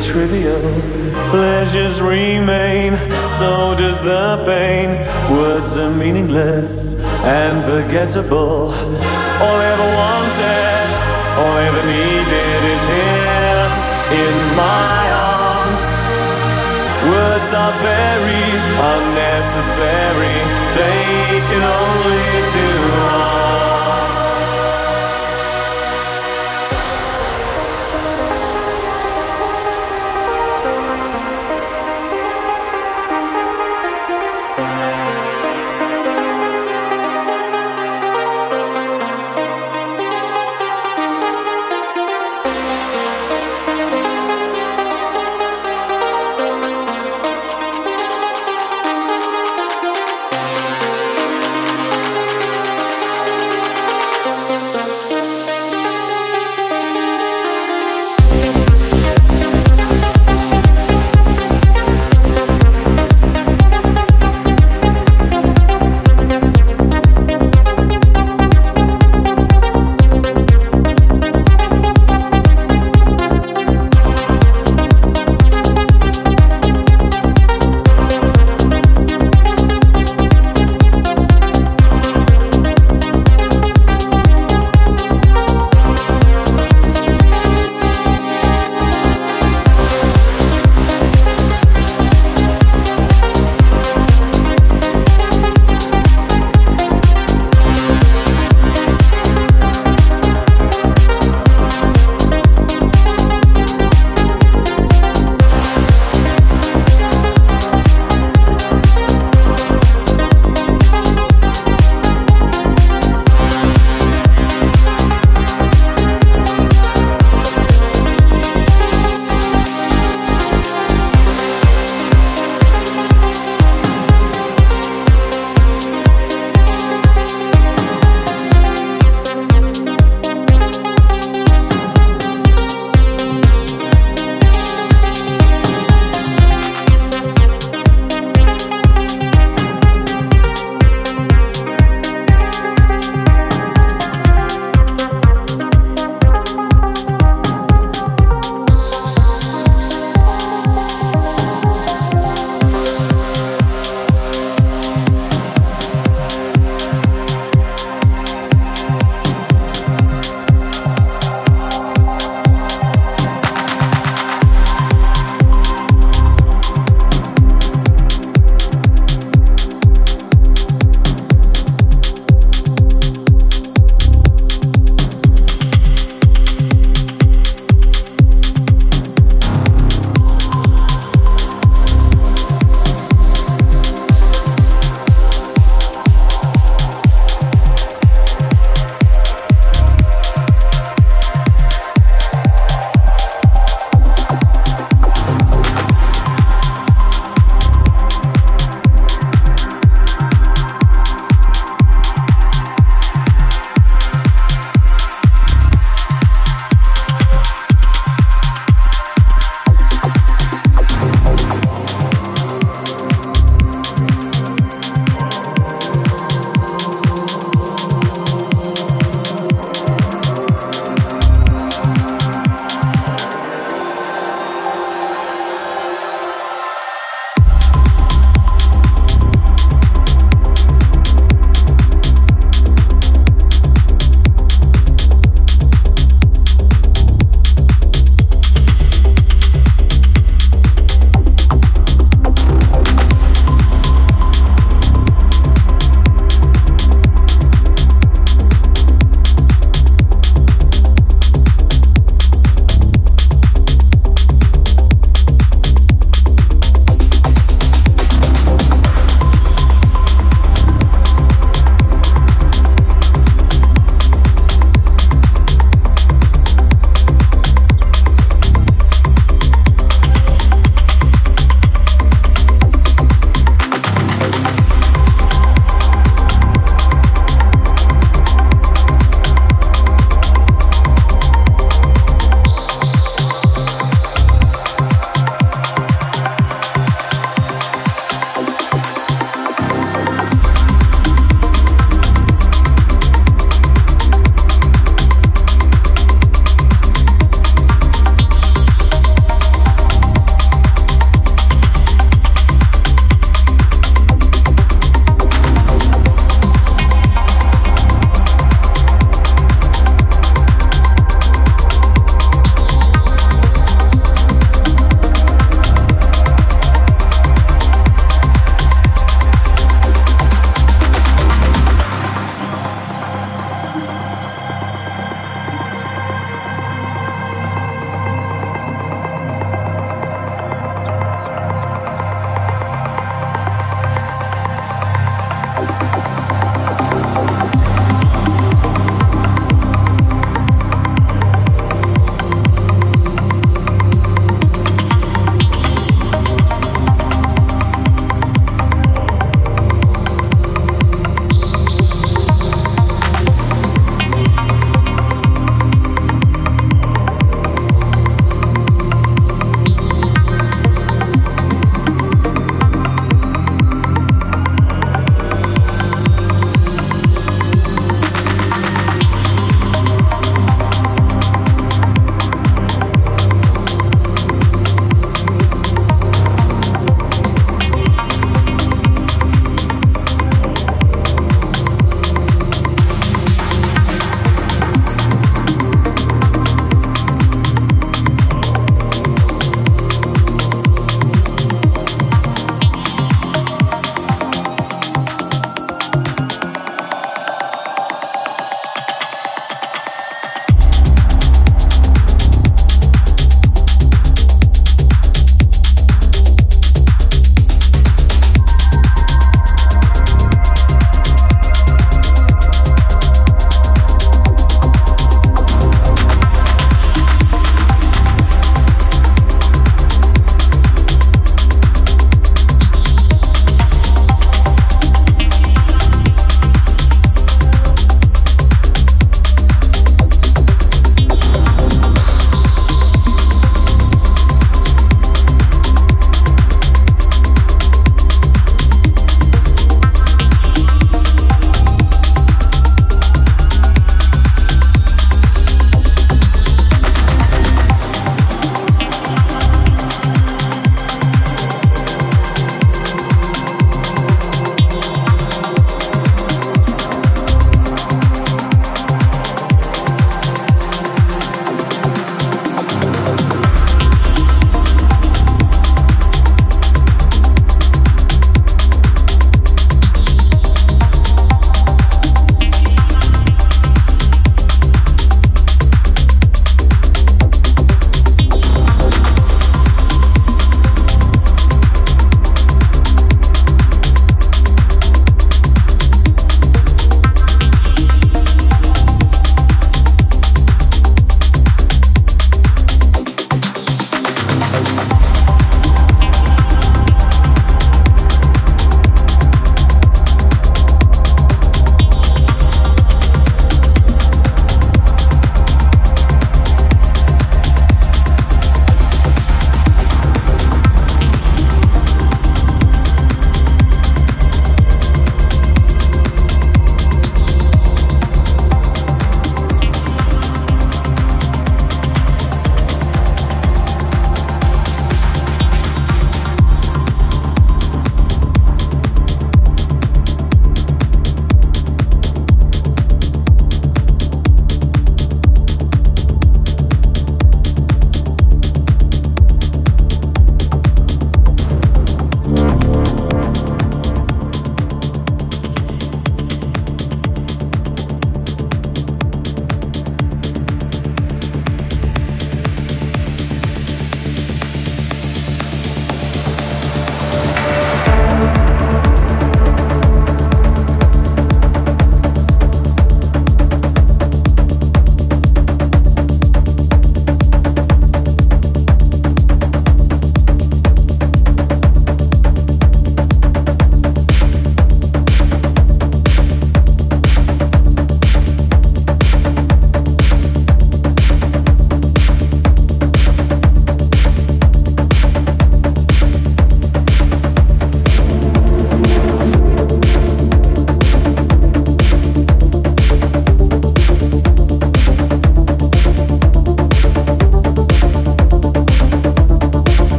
trivial. Pleasures remain, so does the pain. Words are meaningless and forgettable. All I ever wanted, all I ever needed is here in my arms. Words are very unnecessary.